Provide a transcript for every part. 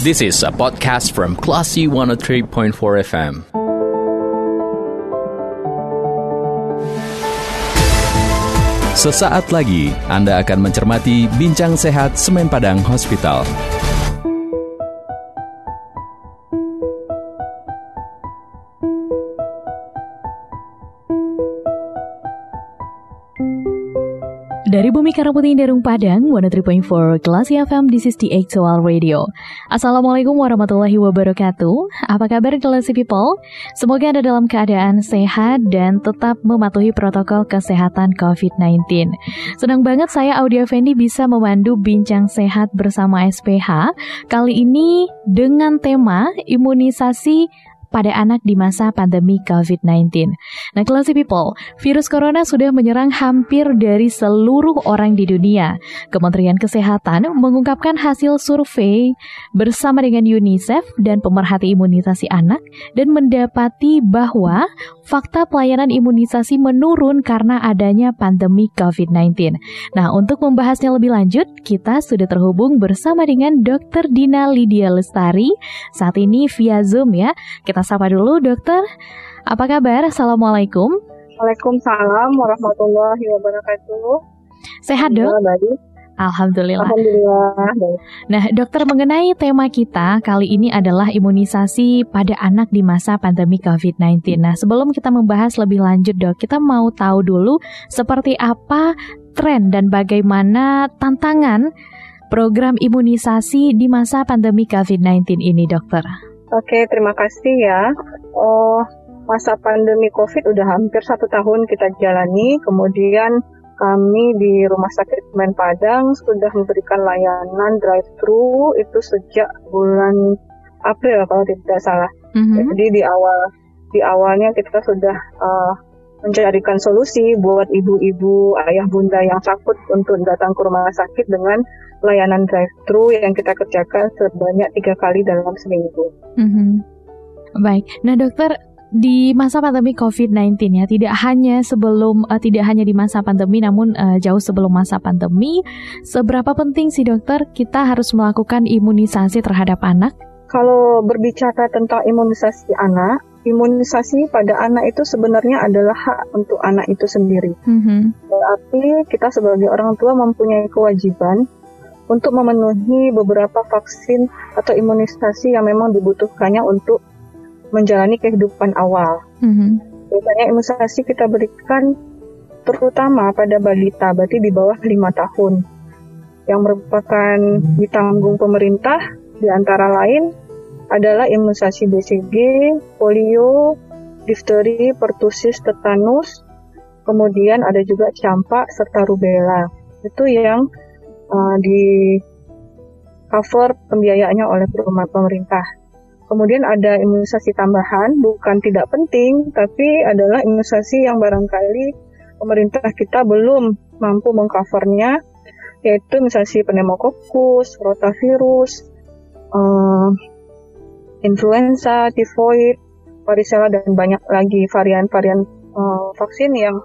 This is a podcast from Classy 103.4 FM. Sesaat lagi Anda akan mencermati Bincang Sehat Semen Padang Hospital. Dari Bumi Karaputih Darung Padang, 103.4 Kelas FM, this is the Actual Radio. Assalamualaikum warahmatullahi wabarakatuh. Apa kabar Kelas People? Semoga Anda dalam keadaan sehat dan tetap mematuhi protokol kesehatan COVID-19. Senang banget saya Audia Fendi bisa memandu bincang sehat bersama SPH. Kali ini dengan tema imunisasi pada anak di masa pandemi COVID-19. Nah, Classy People, virus corona sudah menyerang hampir dari seluruh orang di dunia. Kementerian Kesehatan mengungkapkan hasil survei bersama dengan UNICEF dan pemerhati imunisasi anak dan mendapati bahwa fakta pelayanan imunisasi menurun karena adanya pandemi COVID-19. Nah, untuk membahasnya lebih lanjut, kita sudah terhubung bersama dengan Dr. Dina Lydia Lestari saat ini via Zoom ya. Kita kita sapa dulu dokter. Apa kabar? Assalamualaikum. Waalaikumsalam warahmatullahi wabarakatuh. Sehat dok? Alhamdulillah. Alhamdulillah. Nah, dokter mengenai tema kita kali ini adalah imunisasi pada anak di masa pandemi COVID-19. Nah, sebelum kita membahas lebih lanjut, dok, kita mau tahu dulu seperti apa tren dan bagaimana tantangan program imunisasi di masa pandemi COVID-19 ini, dokter. Oke, terima kasih ya. Oh, masa pandemi COVID udah hampir satu tahun kita jalani. Kemudian kami di Rumah Sakit Men Padang sudah memberikan layanan drive-thru itu sejak bulan April kalau tidak salah. Mm-hmm. Jadi di awal di awalnya kita sudah uh, mencarikan solusi buat ibu-ibu, ayah bunda yang takut untuk datang ke rumah sakit dengan layanan drive-thru yang kita kerjakan sebanyak tiga kali dalam seminggu. Mm-hmm. Baik, nah dokter di masa pandemi COVID-19 ya, tidak hanya sebelum uh, tidak hanya di masa pandemi, namun uh, jauh sebelum masa pandemi, seberapa penting sih dokter kita harus melakukan imunisasi terhadap anak? Kalau berbicara tentang imunisasi anak, imunisasi pada anak itu sebenarnya adalah hak untuk anak itu sendiri. Mm-hmm. Berarti kita sebagai orang tua mempunyai kewajiban untuk memenuhi beberapa vaksin atau imunisasi yang memang dibutuhkannya untuk menjalani kehidupan awal. Mm-hmm. Biasanya imunisasi kita berikan terutama pada balita, berarti di bawah lima tahun, yang merupakan ditanggung pemerintah di antara lain adalah imunisasi BCG, polio, difteri, pertusis, tetanus, kemudian ada juga campak serta rubella. Itu yang uh, di cover pembiayaannya oleh pemerintah. Kemudian ada imunisasi tambahan, bukan tidak penting, tapi adalah imunisasi yang barangkali pemerintah kita belum mampu mengcovernya, yaitu imunisasi pneumokokus, rotavirus, uh, influenza, tifoid, varicella, dan banyak lagi varian-varian uh, vaksin yang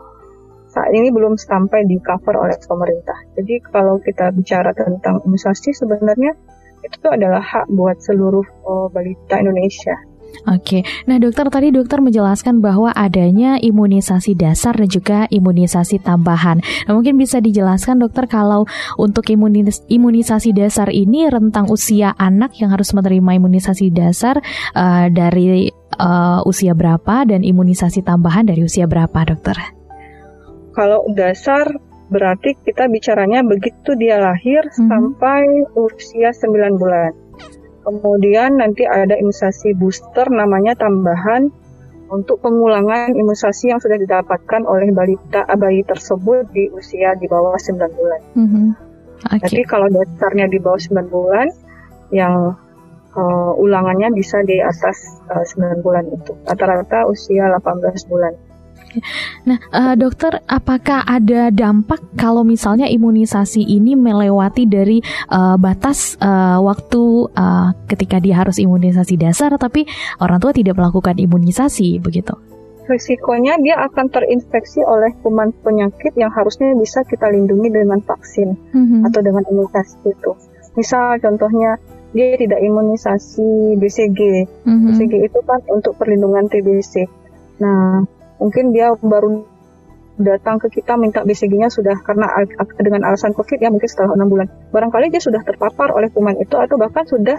saat ini belum sampai di cover oleh pemerintah. Jadi kalau kita bicara tentang imunisasi sebenarnya itu adalah hak buat seluruh oh, balita Indonesia. Oke, nah dokter tadi dokter menjelaskan bahwa adanya imunisasi dasar dan juga imunisasi tambahan. Nah mungkin bisa dijelaskan dokter kalau untuk imunis imunisasi dasar ini rentang usia anak yang harus menerima imunisasi dasar uh, dari uh, usia berapa dan imunisasi tambahan dari usia berapa dokter? Kalau dasar berarti kita bicaranya begitu dia lahir hmm. sampai usia 9 bulan. Kemudian nanti ada imunisasi booster namanya tambahan untuk pengulangan imunisasi yang sudah didapatkan oleh balita bayi tersebut di usia di bawah 9 bulan. Mm-hmm. Okay. Jadi kalau dasarnya di bawah 9 bulan, yang uh, ulangannya bisa di atas uh, eh, 9 bulan itu. Rata-rata usia 18 bulan. Nah, uh, dokter, apakah ada dampak kalau misalnya imunisasi ini melewati dari uh, batas uh, waktu uh, ketika dia harus imunisasi dasar, tapi orang tua tidak melakukan imunisasi begitu? Risikonya dia akan terinfeksi oleh kuman penyakit yang harusnya bisa kita lindungi dengan vaksin mm-hmm. atau dengan imunisasi itu. Misal contohnya dia tidak imunisasi BCG. Mm-hmm. BCG itu kan untuk perlindungan TBC. Nah, mungkin dia baru datang ke kita minta BCG-nya sudah karena dengan alasan COVID ya mungkin setelah enam bulan. Barangkali dia sudah terpapar oleh kuman itu atau bahkan sudah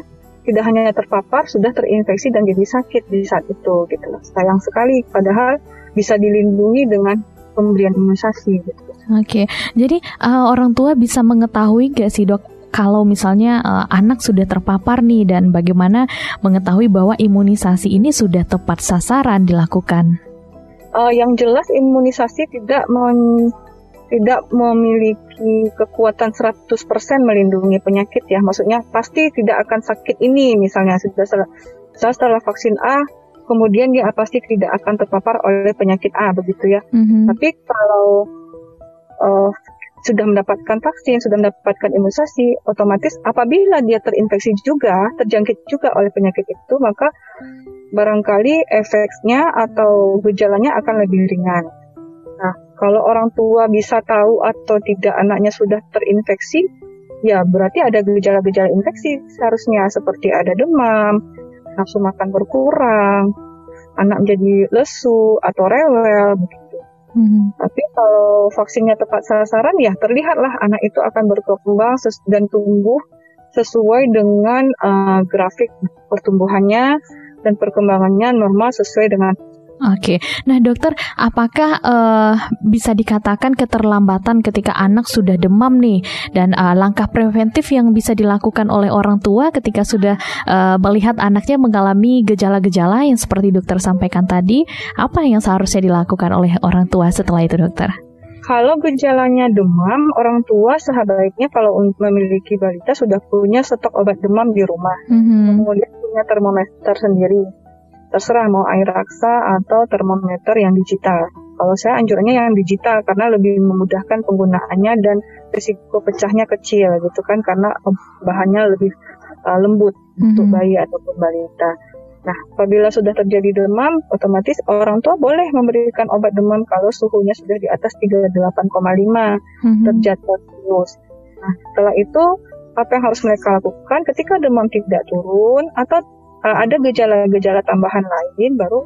tidak hanya terpapar, sudah terinfeksi dan jadi sakit di saat itu gitu Sayang sekali, padahal bisa dilindungi dengan pemberian imunisasi gitu. Oke, jadi uh, orang tua bisa mengetahui gak sih dok kalau misalnya uh, anak sudah terpapar nih dan bagaimana mengetahui bahwa imunisasi ini sudah tepat sasaran dilakukan? Uh, yang jelas imunisasi tidak men tidak memiliki kekuatan 100% melindungi penyakit ya. Maksudnya pasti tidak akan sakit ini misalnya sudah setelah, setelah vaksin A kemudian dia pasti tidak akan terpapar oleh penyakit A begitu ya. Mm-hmm. Tapi kalau uh, sudah mendapatkan vaksin, sudah mendapatkan imunisasi, otomatis apabila dia terinfeksi juga, terjangkit juga oleh penyakit itu, maka barangkali efeknya atau gejalanya akan lebih ringan. Nah, kalau orang tua bisa tahu atau tidak anaknya sudah terinfeksi, ya berarti ada gejala-gejala infeksi seharusnya seperti ada demam, nafsu makan berkurang, anak menjadi lesu atau rewel Mm-hmm. Tapi kalau vaksinnya tepat sasaran ya terlihatlah anak itu akan berkembang dan tumbuh sesuai dengan uh, grafik pertumbuhannya dan perkembangannya normal sesuai dengan Oke, nah dokter, apakah uh, bisa dikatakan keterlambatan ketika anak sudah demam nih, dan uh, langkah preventif yang bisa dilakukan oleh orang tua ketika sudah uh, melihat anaknya mengalami gejala-gejala yang seperti dokter sampaikan tadi, apa yang seharusnya dilakukan oleh orang tua setelah itu, dokter? Kalau gejalanya demam, orang tua sebaiknya kalau memiliki balita sudah punya stok obat demam di rumah, mm -hmm. kemudian punya termometer sendiri terserah mau air raksa atau termometer yang digital. Kalau saya anjurannya yang digital karena lebih memudahkan penggunaannya dan risiko pecahnya kecil gitu kan karena bahannya lebih uh, lembut mm-hmm. untuk bayi ataupun balita. Nah, apabila sudah terjadi demam, otomatis orang tua boleh memberikan obat demam kalau suhunya sudah di atas 38,5 mm-hmm. derajat Celcius. Nah, setelah itu apa yang harus mereka lakukan ketika demam tidak turun atau uh, ada gejala-gejala tambahan lain baru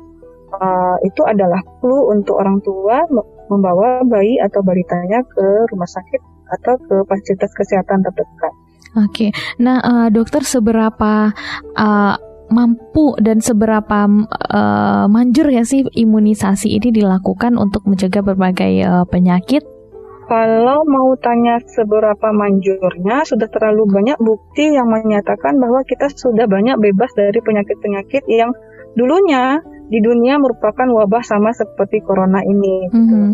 uh, itu adalah flu untuk orang tua membawa bayi atau balitanya ke rumah sakit atau ke fasilitas kesehatan terdekat. Oke, nah uh, dokter seberapa uh, mampu dan seberapa uh, manjur ya sih imunisasi ini dilakukan untuk mencegah berbagai uh, penyakit kalau mau tanya seberapa manjurnya, sudah terlalu banyak bukti yang menyatakan bahwa kita sudah banyak bebas dari penyakit-penyakit yang dulunya di dunia merupakan wabah sama seperti corona ini. Gitu. Mm-hmm.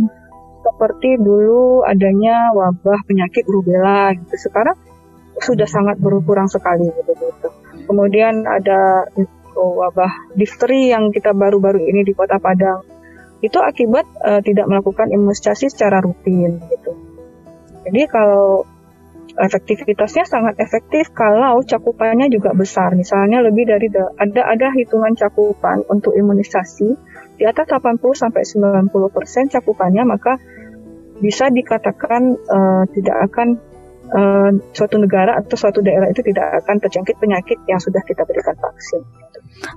Seperti dulu adanya wabah penyakit rubella gitu. Sekarang sudah sangat berkurang sekali gitu. gitu. Kemudian ada wabah difteri yang kita baru-baru ini di Kota Padang itu akibat uh, tidak melakukan imunisasi secara rutin gitu. Jadi kalau efektivitasnya sangat efektif kalau cakupannya juga besar. Misalnya lebih dari ada ada hitungan cakupan untuk imunisasi di atas 80 sampai 90% persen cakupannya maka bisa dikatakan uh, tidak akan uh, suatu negara atau suatu daerah itu tidak akan terjangkit penyakit yang sudah kita berikan vaksin.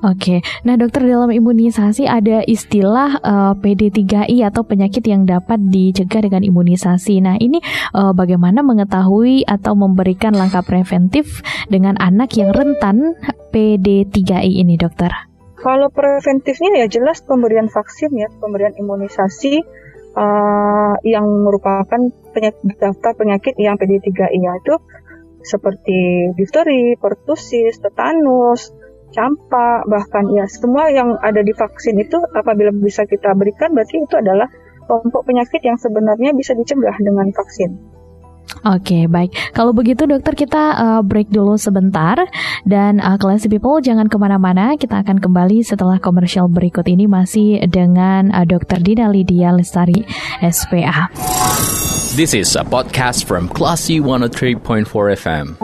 Oke, nah dokter dalam imunisasi ada istilah uh, eh, PD3I atau penyakit yang dapat dicegah dengan imunisasi. Nah ini uh, bagaimana mengetahui atau memberikan langkah preventif dengan anak yang rentan PD3I ini dokter? Kalau preventifnya ya jelas pemberian vaksin ya, pemberian imunisasi uh, yang merupakan penyakit daftar penyakit yang PD3I itu seperti difteri, pertusis, tetanus, campak, bahkan ya semua yang ada di vaksin itu apabila bisa kita berikan berarti itu adalah kelompok penyakit yang sebenarnya bisa dicegah dengan vaksin. Oke, okay, baik. Kalau begitu dokter kita uh, break dulu sebentar dan uh, classy people jangan ke mana-mana. Kita akan kembali setelah komersial berikut ini masih dengan uh, dokter Dina Lydia Lestari SPA. This is a podcast from Classy 103.4 FM.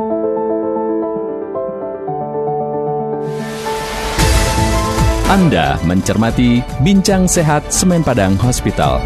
Anda mencermati Bincang Sehat Semen Padang Hospital.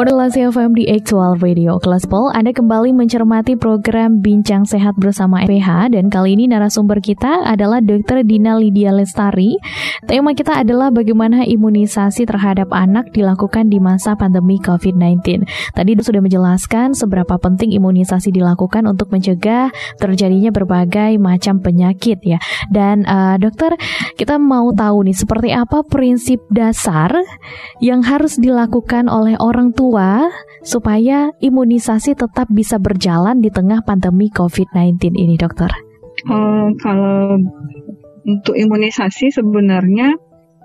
Modulasi FM di Actual Radio Kelas Pol, Anda kembali mencermati program Bincang Sehat bersama FPH dan kali ini narasumber kita adalah Dr. Dina Lydia Lestari. Tema kita adalah bagaimana imunisasi terhadap anak dilakukan di masa pandemi COVID-19. Tadi sudah menjelaskan seberapa penting imunisasi dilakukan untuk mencegah terjadinya berbagai macam penyakit ya. Dan uh, dokter, kita mau tahu nih seperti apa prinsip dasar yang harus dilakukan oleh orang tua supaya imunisasi tetap bisa berjalan di tengah pandemi COVID-19 ini, dokter? Uh, kalau untuk imunisasi sebenarnya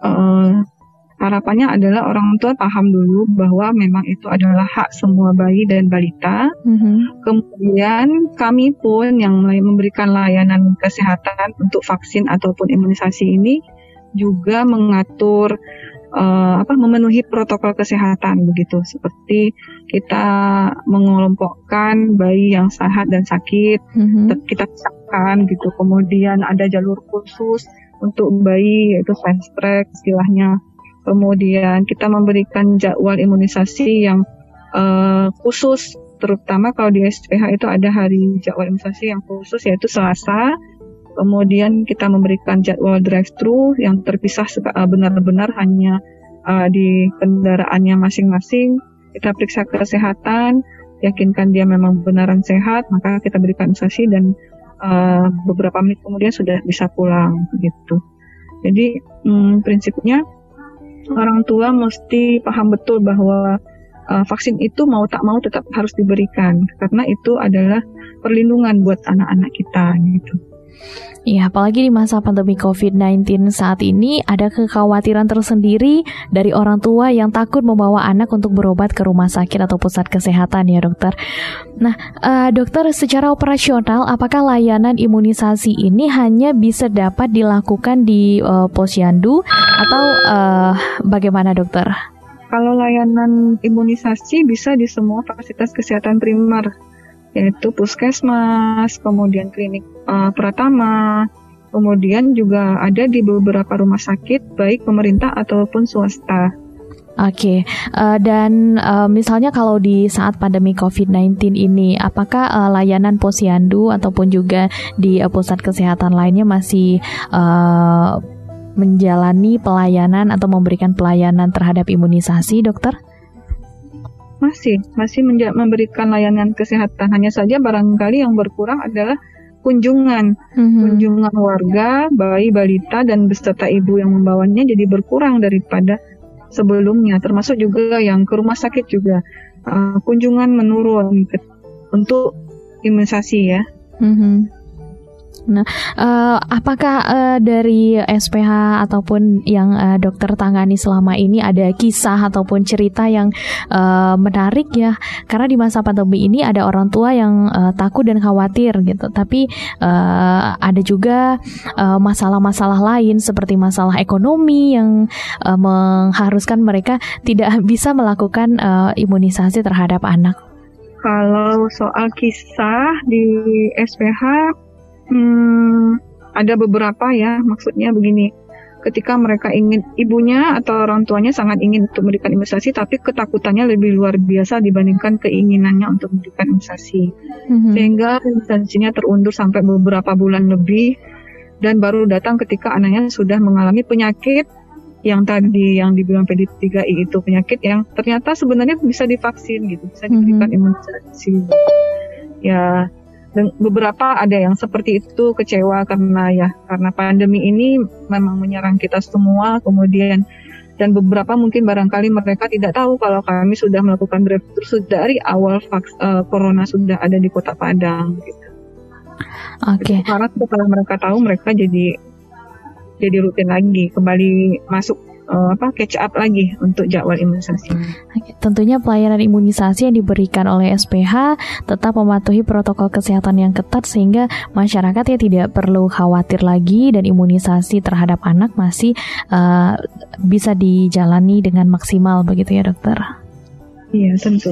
uh, harapannya adalah orang tua paham dulu bahwa memang itu adalah hak semua bayi dan balita. Mm-hmm. Kemudian kami pun yang memberikan layanan kesehatan untuk vaksin ataupun imunisasi ini juga mengatur uh, apa memenuhi protokol kesehatan begitu. Seperti kita mengelompokkan bayi yang sehat dan sakit mm-hmm. kita pisahkan gitu. Kemudian ada jalur khusus untuk bayi yaitu fast track istilahnya. Kemudian kita memberikan jadwal imunisasi yang uh, khusus. Terutama kalau di SPH itu ada hari jadwal imunisasi yang khusus yaitu Selasa Kemudian kita memberikan jadwal drive-thru yang terpisah eh, benar-benar hanya uh, di kendaraannya masing-masing. Kita periksa kesehatan, yakinkan dia memang benaran sehat, maka kita berikan imunisasi dan uh, beberapa menit kemudian sudah bisa pulang gitu. Jadi hmm, prinsipnya orang tua mesti paham betul bahwa uh, vaksin itu mau tak mau tetap harus diberikan karena itu adalah perlindungan buat anak-anak kita gitu. Ya, apalagi di masa pandemi COVID-19 saat ini ada kekhawatiran tersendiri dari orang tua yang takut membawa anak untuk berobat ke rumah sakit atau pusat kesehatan ya dokter. Nah, uh, dokter secara operasional apakah layanan imunisasi ini hanya bisa dapat dilakukan di uh, posyandu atau uh, bagaimana dokter? Kalau layanan imunisasi bisa di semua fasilitas kesehatan primer yaitu puskesmas, kemudian klinik uh, Pratama, kemudian juga ada di beberapa rumah sakit baik pemerintah ataupun swasta. Oke, okay. uh, dan uh, misalnya kalau di saat pandemi COVID-19 ini, apakah uh, layanan posyandu ataupun juga di uh, pusat kesehatan lainnya masih uh, menjalani pelayanan atau memberikan pelayanan terhadap imunisasi, dokter? Masih, masih memberikan layanan kesehatan. Hanya saja barangkali yang berkurang adalah kunjungan, mm-hmm. kunjungan warga, bayi, balita, dan beserta ibu yang membawanya jadi berkurang daripada sebelumnya. Termasuk juga yang ke rumah sakit juga uh, kunjungan menurun ke, untuk imunisasi ya. Mm-hmm. Nah, uh, apakah uh, dari SPH ataupun yang uh, dokter tangani selama ini ada kisah ataupun cerita yang uh, menarik ya? Karena di masa pandemi ini ada orang tua yang uh, takut dan khawatir gitu, tapi uh, ada juga masalah-masalah uh, lain seperti masalah ekonomi yang uh, mengharuskan mereka tidak bisa melakukan uh, imunisasi terhadap anak. Kalau soal kisah di SPH Hmm, ada beberapa ya, maksudnya begini. Ketika mereka ingin ibunya atau orang tuanya sangat ingin untuk memberikan imunisasi, tapi ketakutannya lebih luar biasa dibandingkan keinginannya untuk memberikan imunisasi, mm-hmm. sehingga imunisasinya terundur sampai beberapa bulan lebih dan baru datang ketika anaknya sudah mengalami penyakit yang tadi yang dibilang PD3I itu penyakit yang ternyata sebenarnya bisa divaksin gitu, bisa diberikan mm-hmm. imunisasi. Ya, dan beberapa ada yang seperti itu kecewa karena ya karena pandemi ini memang menyerang kita semua kemudian dan beberapa mungkin barangkali mereka tidak tahu kalau kami sudah melakukan drive-thru dari awal vaks, uh, corona sudah ada di Kota Padang gitu. Oke. Okay. Karena setelah mereka tahu mereka jadi jadi rutin lagi kembali masuk uh, apa catch up lagi untuk jadwal imunisasi. Tentunya pelayanan imunisasi yang diberikan oleh SPH tetap mematuhi protokol kesehatan yang ketat sehingga masyarakat ya tidak perlu khawatir lagi dan imunisasi terhadap anak masih uh, bisa dijalani dengan maksimal begitu ya dokter. Iya tentu.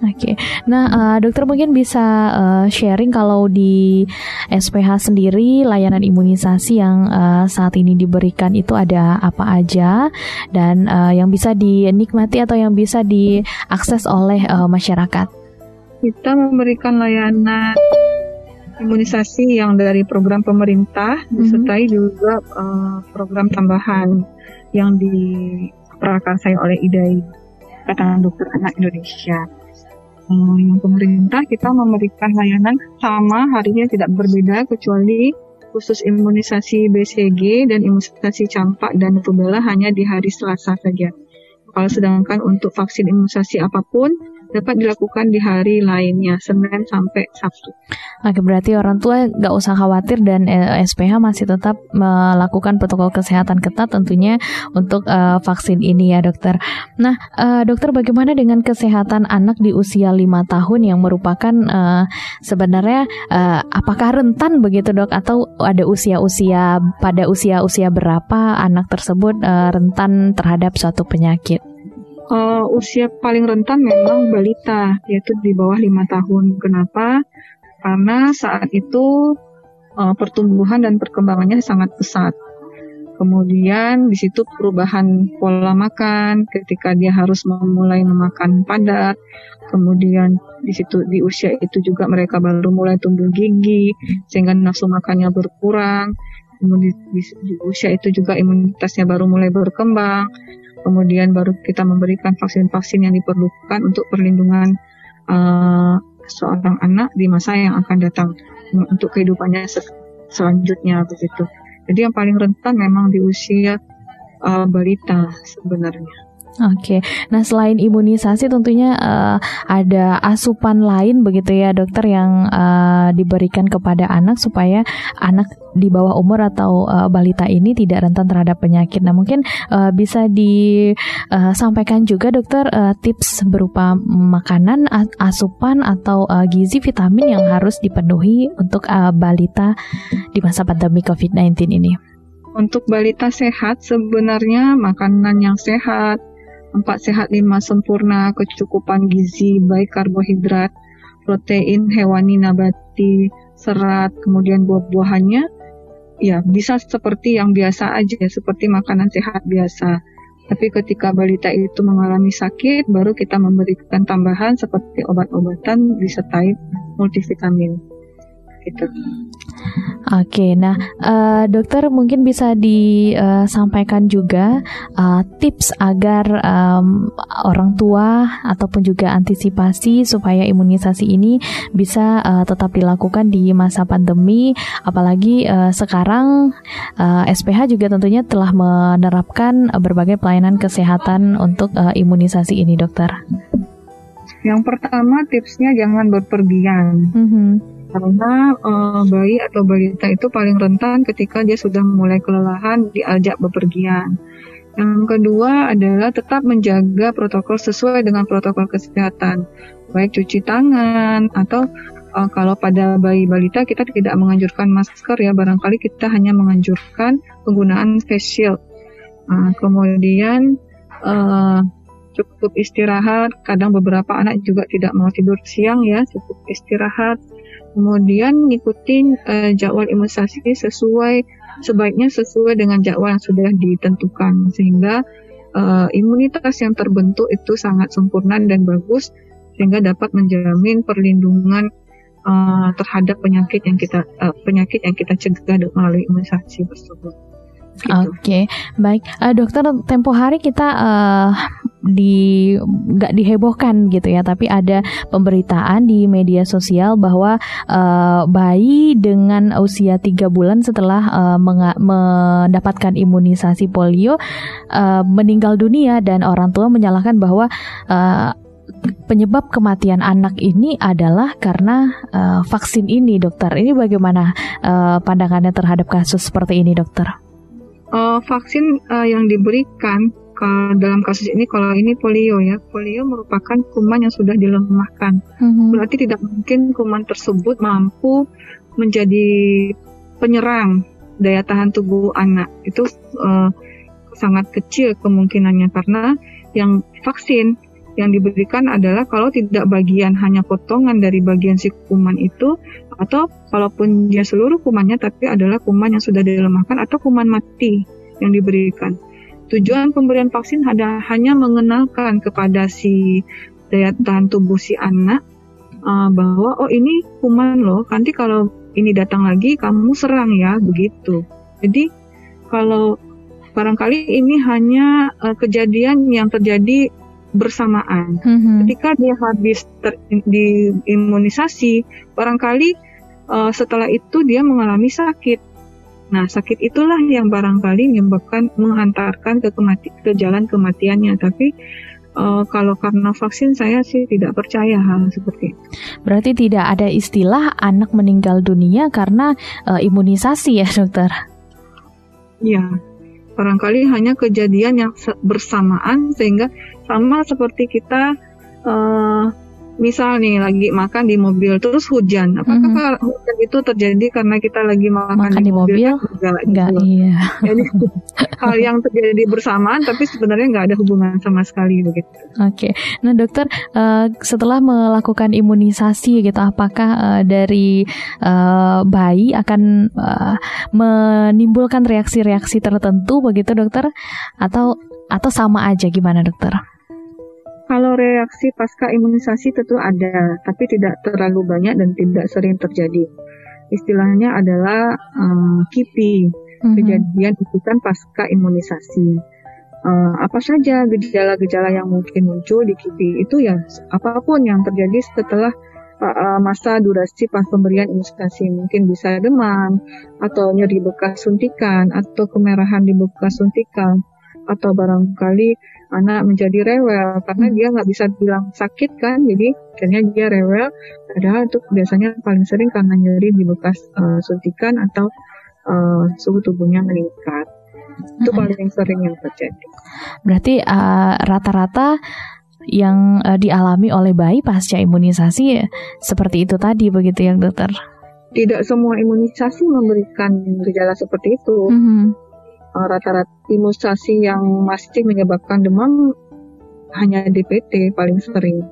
Oke, okay. nah uh, dokter mungkin bisa uh, sharing kalau di SPH sendiri layanan imunisasi yang uh, saat ini diberikan itu ada apa aja dan uh, yang bisa dinikmati atau yang bisa diakses oleh uh, masyarakat. Kita memberikan layanan imunisasi yang dari program pemerintah mm-hmm. disertai juga uh, program tambahan yang diprakarsai oleh IDAI Ikatan Dokter Anak Indonesia yang pemerintah kita memberikan layanan sama harinya tidak berbeda kecuali khusus imunisasi BCG dan imunisasi campak dan rubella hanya di hari Selasa saja. Kalau sedangkan untuk vaksin imunisasi apa pun dapat dilakukan di hari lainnya, Senin sampai Sabtu. Oke, berarti orang tua nggak usah khawatir dan eh, SPH masih tetap melakukan protokol kesehatan ketat tentunya untuk uh, vaksin ini ya dokter. Nah, uh, dokter bagaimana dengan kesehatan anak di usia lima tahun yang merupakan uh, sebenarnya uh, apakah rentan begitu dok atau ada usia-usia pada usia-usia berapa anak tersebut uh, rentan terhadap suatu penyakit? Uh, usia paling rentan memang balita, yaitu di bawah lima tahun. Kenapa? Karena saat itu uh, pertumbuhan dan perkembangannya sangat pesat. Kemudian di situ perubahan pola makan ketika dia harus memulai memakan padat. Kemudian di situ di usia itu juga mereka baru mulai tumbuh gigi sehingga nafsu makannya berkurang. Kemudian di, di usia itu juga imunitasnya baru mulai berkembang kemudian baru kita memberikan vaksin-vaksin yang diperlukan untuk perlindungan uh, seorang anak di masa yang akan datang untuk kehidupannya selanjutnya begitu. Jadi yang paling rentan memang di usia uh, balita sebenarnya. Oke, okay. nah selain imunisasi tentunya uh, ada asupan lain begitu ya dokter yang uh, diberikan kepada anak supaya anak di bawah umur atau uh, balita ini tidak rentan terhadap penyakit. Nah mungkin uh, bisa disampaikan juga dokter uh, tips berupa makanan, asupan atau uh, gizi vitamin yang harus dipenuhi untuk uh, balita di masa pandemi COVID-19 ini. Untuk balita sehat sebenarnya makanan yang sehat Empat sehat lima sempurna, kecukupan gizi baik karbohidrat, protein hewani nabati, serat, kemudian buah-buahannya ya bisa seperti yang biasa aja, seperti makanan sehat biasa. Tapi ketika balita itu mengalami sakit, baru kita memberikan tambahan seperti obat-obatan disertai multivitamin. Gitu. Oke, nah uh, dokter mungkin bisa disampaikan juga uh, tips agar um, orang tua ataupun juga antisipasi supaya imunisasi ini bisa uh, tetap dilakukan di masa pandemi, apalagi uh, sekarang uh, SPH juga tentunya telah menerapkan berbagai pelayanan kesehatan untuk uh, imunisasi ini, dokter. Yang pertama tipsnya jangan berpergian. Mm -hmm karena uh, bayi atau balita itu paling rentan ketika dia sudah mulai kelelahan diajak bepergian. Yang kedua adalah tetap menjaga protokol sesuai dengan protokol kesehatan, baik cuci tangan atau uh, kalau pada bayi balita kita tidak menganjurkan masker ya, barangkali kita hanya menganjurkan penggunaan face shield. Uh, kemudian uh, cukup istirahat, kadang beberapa anak juga tidak mau tidur siang ya, cukup istirahat Kemudian ngikutin uh, jadwal imunisasi sesuai sebaiknya sesuai dengan jadwal yang sudah ditentukan sehingga uh, imunitas yang terbentuk itu sangat sempurna dan bagus sehingga dapat menjamin perlindungan uh, terhadap penyakit yang kita uh, penyakit yang kita cegah melalui imunisasi tersebut. Gitu. Oke, okay. baik, uh, dokter. Tempo hari kita uh, di nggak dihebohkan gitu ya, tapi ada pemberitaan di media sosial bahwa uh, bayi dengan usia tiga bulan setelah uh, mendapatkan imunisasi polio uh, meninggal dunia dan orang tua menyalahkan bahwa uh, penyebab kematian anak ini adalah karena uh, vaksin ini, dokter. Ini bagaimana uh, pandangannya terhadap kasus seperti ini, dokter? uh, vaksin uh, yang diberikan kalau dalam kasus ini kalau ini polio ya polio merupakan kuman yang sudah dilemahkan mm-hmm. berarti tidak mungkin kuman tersebut mampu menjadi penyerang daya tahan tubuh anak itu uh, sangat kecil kemungkinannya karena yang vaksin yang diberikan adalah kalau tidak bagian hanya potongan dari bagian si kuman itu atau kalaupun dia seluruh kumannya tapi adalah kuman yang sudah dilemahkan atau kuman mati yang diberikan. Tujuan pemberian vaksin ada hanya mengenalkan kepada si daya tahan tubuh si anak uh, bahwa oh ini kuman loh, nanti kalau ini datang lagi kamu serang ya begitu. Jadi kalau barangkali ini hanya uh, kejadian yang terjadi bersamaan. Mm-hmm. Ketika dia habis ter, diimunisasi, barangkali uh, setelah itu dia mengalami sakit. Nah, sakit itulah yang barangkali menyebabkan menghantarkan ke kemati ke jalan kematiannya. Tapi uh, kalau karena vaksin saya sih tidak percaya hal seperti itu. Berarti tidak ada istilah anak meninggal dunia karena uh, imunisasi ya, dokter? Ya, barangkali hanya kejadian yang bersamaan sehingga sama seperti kita uh, misal nih lagi makan di mobil terus hujan, apakah mm -hmm. hujan itu terjadi karena kita lagi makan, makan di, mobil? mobil? Enggak, enggak gitu. iya. Jadi hal yang terjadi bersamaan tapi sebenarnya nggak ada hubungan sama sekali begitu. Oke, okay. nah dokter uh, setelah melakukan imunisasi gitu, apakah uh, dari uh, bayi akan uh, menimbulkan reaksi-reaksi tertentu begitu dokter, atau atau sama aja gimana dokter? Kalau reaksi pasca imunisasi tentu ada, tapi tidak terlalu banyak dan tidak sering terjadi. Istilahnya adalah um, KIPI, mm-hmm. kejadian ikutan pasca imunisasi. Uh, apa saja gejala-gejala yang mungkin muncul di KIPI itu ya apa pun yang terjadi setelah uh, masa durasi pas pemberian imunisasi mungkin bisa demam atau nyeri bekas suntikan atau kemerahan di bekas suntikan atau barangkali anak menjadi rewel karena dia nggak bisa bilang sakit kan jadi akhirnya dia rewel. Padahal itu biasanya paling sering karena nyeri di bekas uh, suntikan atau uh, suhu tubuhnya meningkat. Itu paling sering yang terjadi. Berarti rata eh, rata-rata yang uh, dialami oleh bayi pasca imunisasi ya, seperti itu tadi begitu yang dokter? Tidak semua imunisasi memberikan gejala seperti itu. Mm -hmm rata-rata imunisasi yang masih menyebabkan demam hanya DPT paling sering.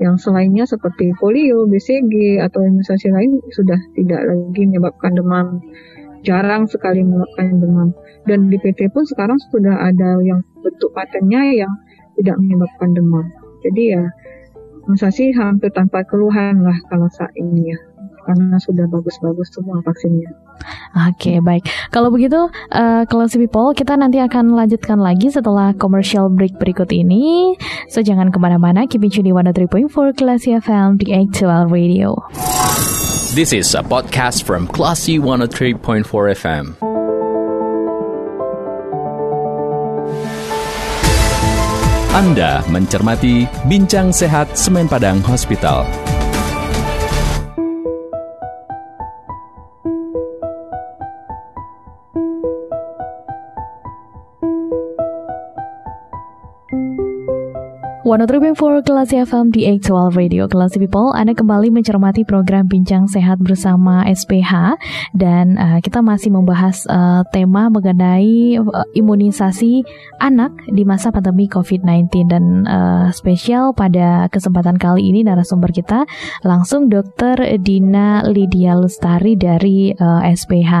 Yang selainnya seperti polio, BCG, atau imunisasi lain sudah tidak lagi menyebabkan demam. Jarang sekali menyebabkan demam. Dan DPT pun sekarang sudah ada yang bentuk patennya yang tidak menyebabkan demam. Jadi ya, imunisasi hampir tanpa keluhan lah kalau saat ini ya karena sudah bagus-bagus semua vaksinnya. Oke, okay, baik. Kalau begitu, uh, Classy People, kita nanti akan lanjutkan lagi setelah commercial break berikut ini. So, jangan ke mana-mana, keep tune di 103.4 Classy FM di Actual Radio. This is a podcast from Classy 103.4 FM. Anda mencermati Bincang Sehat Semen Padang Hospital. 103.4 Kelas FM di Actual Radio. Kelas People Anda kembali mencermati program Bincang Sehat bersama SPH Dan uh, kita masih membahas uh, tema mengenai uh, imunisasi anak di masa pandemi COVID-19 Dan uh, spesial pada kesempatan kali ini narasumber kita Langsung Dokter Dina Lydia Lestari dari uh, SPH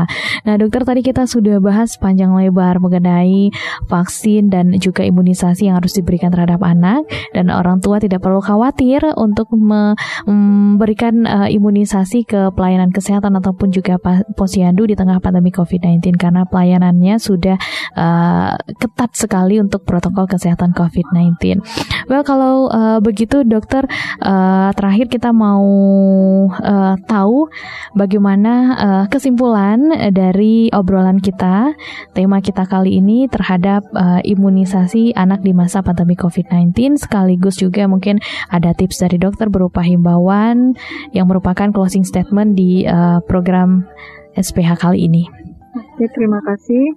Nah dokter tadi kita sudah bahas panjang lebar mengenai vaksin dan juga imunisasi yang harus diberikan terhadap anak dan orang tua tidak perlu khawatir untuk memberikan uh, imunisasi ke pelayanan kesehatan ataupun juga posyandu di tengah pandemi COVID-19 karena pelayanannya sudah uh, ketat sekali untuk protokol kesehatan COVID-19. Well kalau uh, begitu dokter uh, terakhir kita mau uh, tahu bagaimana uh, kesimpulan dari obrolan kita tema kita kali ini terhadap uh, imunisasi anak di masa pandemi COVID-19 sekaligus juga mungkin ada tips dari dokter berupa himbauan yang merupakan closing statement di uh, program SPH kali ini. Oke, terima kasih.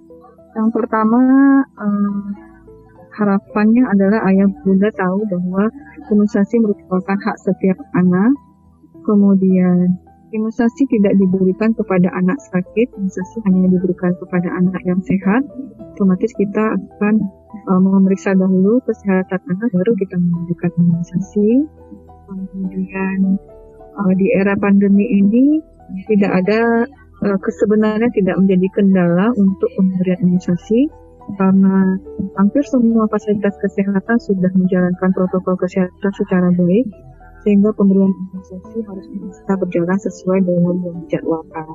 Yang pertama, um, harapannya adalah ayah bunda tahu bahwa imunisasi merupakan hak setiap anak. Kemudian imunisasi tidak diberikan kepada anak sakit, imunisasi hanya diberikan kepada anak yang sehat. Otomatis kita akan uh, memeriksa dahulu kesehatan anak baru kita memberikan imunisasi. Kemudian uh, di era pandemi ini tidak ada uh, sebenarnya tidak menjadi kendala untuk pemberian imunisasi karena hampir semua fasilitas kesehatan sudah menjalankan protokol kesehatan secara baik sehingga pemberian imunisasi harus bisa berjalan sesuai dengan yang dijadwalkan.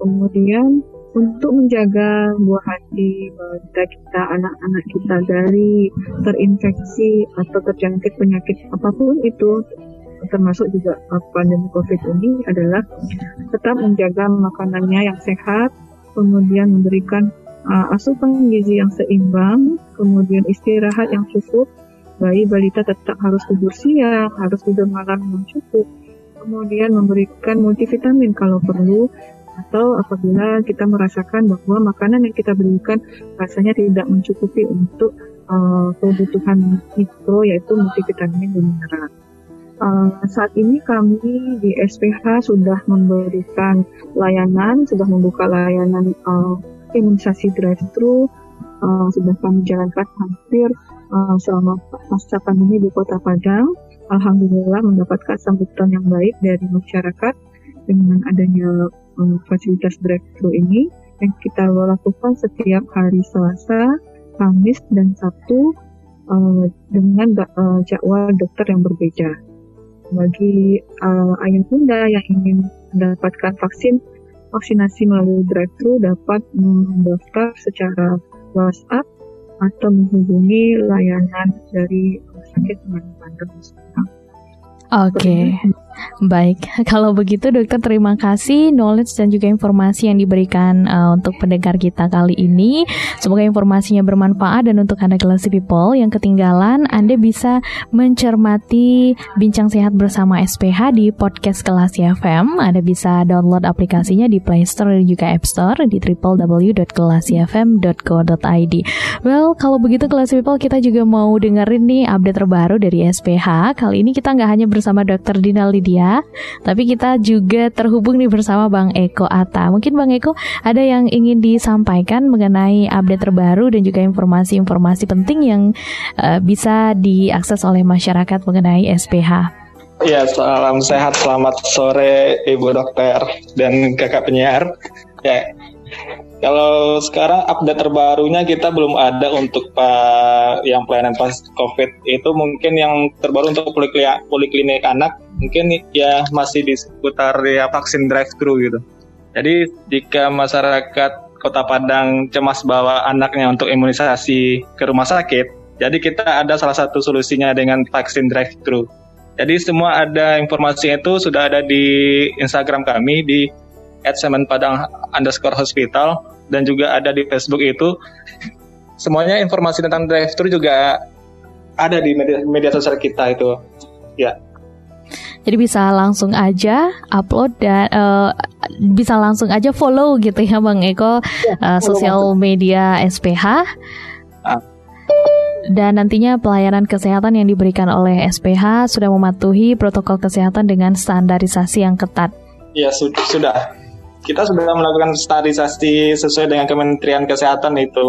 Kemudian untuk menjaga buah hati balita kita, anak-anak kita dari terinfeksi atau terjangkit penyakit apa pun itu, termasuk juga pandemi COVID ini adalah tetap menjaga makanannya yang sehat, kemudian memberikan uh, asupan gizi yang seimbang, kemudian istirahat yang cukup. Bayi balita tetap harus tidur siang, harus tidur malam yang cukup. Kemudian memberikan multivitamin kalau perlu, atau apabila kita merasakan bahwa makanan yang kita berikan rasanya tidak mencukupi untuk uh, kebutuhan mikro yaitu multivitamin dan mineral. Uh, saat ini kami di SPH sudah memberikan layanan, sudah membuka layanan uh, imunisasi drive-thru, uh, sudah kami jalankan hampir uh, selama masa pandemi di Kota Padang. Alhamdulillah mendapatkan sambutan yang baik dari masyarakat dengan adanya um, fasilitas drive-thru ini yang kita lakukan setiap hari Selasa, Kamis, dan Sabtu uh, dengan uh, jadwal dokter yang berbeda. Bagi uh, ayah bunda yang ingin mendapatkan vaksin, vaksinasi melalui drive-thru dapat mendaftar secara WhatsApp atau menghubungi layanan dari rumah sakit Pandang Oke. Okay. Baik, kalau begitu dokter terima kasih knowledge dan juga informasi yang diberikan uh, untuk pendengar kita kali ini. Semoga informasinya bermanfaat dan untuk Anda kelas people yang ketinggalan, Anda bisa mencermati bincang sehat bersama SPH di podcast kelas FM. Anda bisa download aplikasinya di Play Store dan juga App Store di www.kelasifm.co.id. Well, kalau begitu kelas people kita juga mau dengerin nih update terbaru dari SPH. Kali ini kita nggak hanya bersama Dr. Dina Lidi dia. Tapi kita juga terhubung nih bersama Bang Eko Ata. Mungkin Bang Eko ada yang ingin disampaikan mengenai update terbaru dan juga informasi-informasi penting yang uh, bisa diakses oleh masyarakat mengenai SPH. Ya, salam sehat, selamat sore Ibu Dokter dan kakak penyiar. Ya, kalau sekarang update terbarunya kita belum ada untuk pak yang pelayanan pas COVID itu mungkin yang terbaru untuk poliklinik anak mungkin ya masih di seputar ya vaksin drive thru gitu. Jadi jika masyarakat Kota Padang cemas bawa anaknya untuk imunisasi ke rumah sakit, jadi kita ada salah satu solusinya dengan vaksin drive thru. Jadi semua ada informasi itu sudah ada di Instagram kami di @semenpadang underscore hospital dan juga ada di Facebook itu semuanya informasi tentang drive thru juga ada di media, media sosial kita itu ya jadi bisa langsung aja upload dan uh, bisa langsung aja follow gitu ya Bang Eko ya, uh, sosial media SPH ah. dan nantinya pelayanan kesehatan yang diberikan oleh SPH sudah mematuhi protokol kesehatan dengan standarisasi yang ketat. Ya sudah kita sudah melakukan standarisasi sesuai dengan Kementerian Kesehatan itu.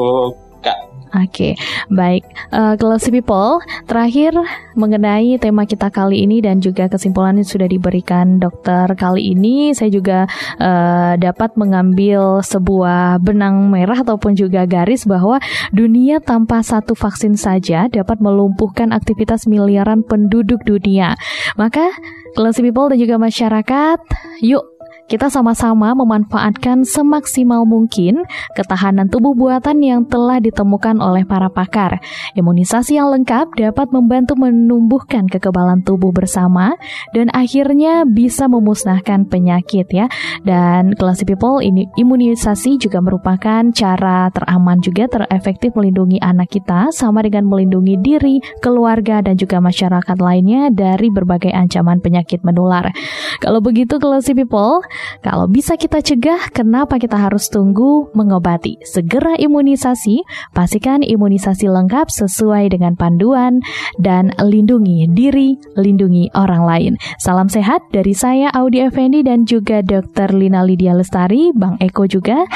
Oke, okay, baik. Uh, Classy People, terakhir mengenai tema kita kali ini dan juga kesimpulannya sudah diberikan dokter kali ini, saya juga uh, dapat mengambil sebuah benang merah ataupun juga garis bahwa dunia tanpa satu vaksin saja dapat melumpuhkan aktivitas miliaran penduduk dunia. Maka, Classy People dan juga masyarakat, yuk kita sama-sama memanfaatkan semaksimal mungkin ketahanan tubuh buatan yang telah ditemukan oleh para pakar. Imunisasi yang lengkap dapat membantu menumbuhkan kekebalan tubuh bersama dan akhirnya bisa memusnahkan penyakit ya. Dan kelas people ini imunisasi juga merupakan cara teraman juga terefektif melindungi anak kita sama dengan melindungi diri, keluarga dan juga masyarakat lainnya dari berbagai ancaman penyakit menular. Kalau begitu kelas people Kalau bisa kita cegah, kenapa kita harus tunggu mengobati? Segera imunisasi, pastikan imunisasi lengkap sesuai dengan panduan dan lindungi diri, lindungi orang lain. Salam sehat dari saya Audi Effendi dan juga Dr. Lina Lydia Lestari, Bang Eko juga.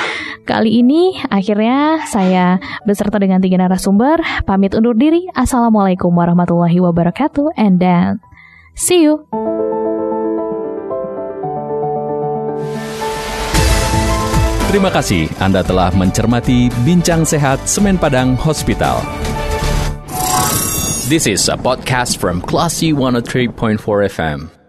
Kali ini akhirnya saya beserta dengan tiga narasumber pamit undur diri. Assalamualaikum warahmatullahi wabarakatuh and then see you. Terima kasih Anda telah mencermati Bincang Sehat Semen Padang Hospital. This is a podcast from Classy 103.4 FM.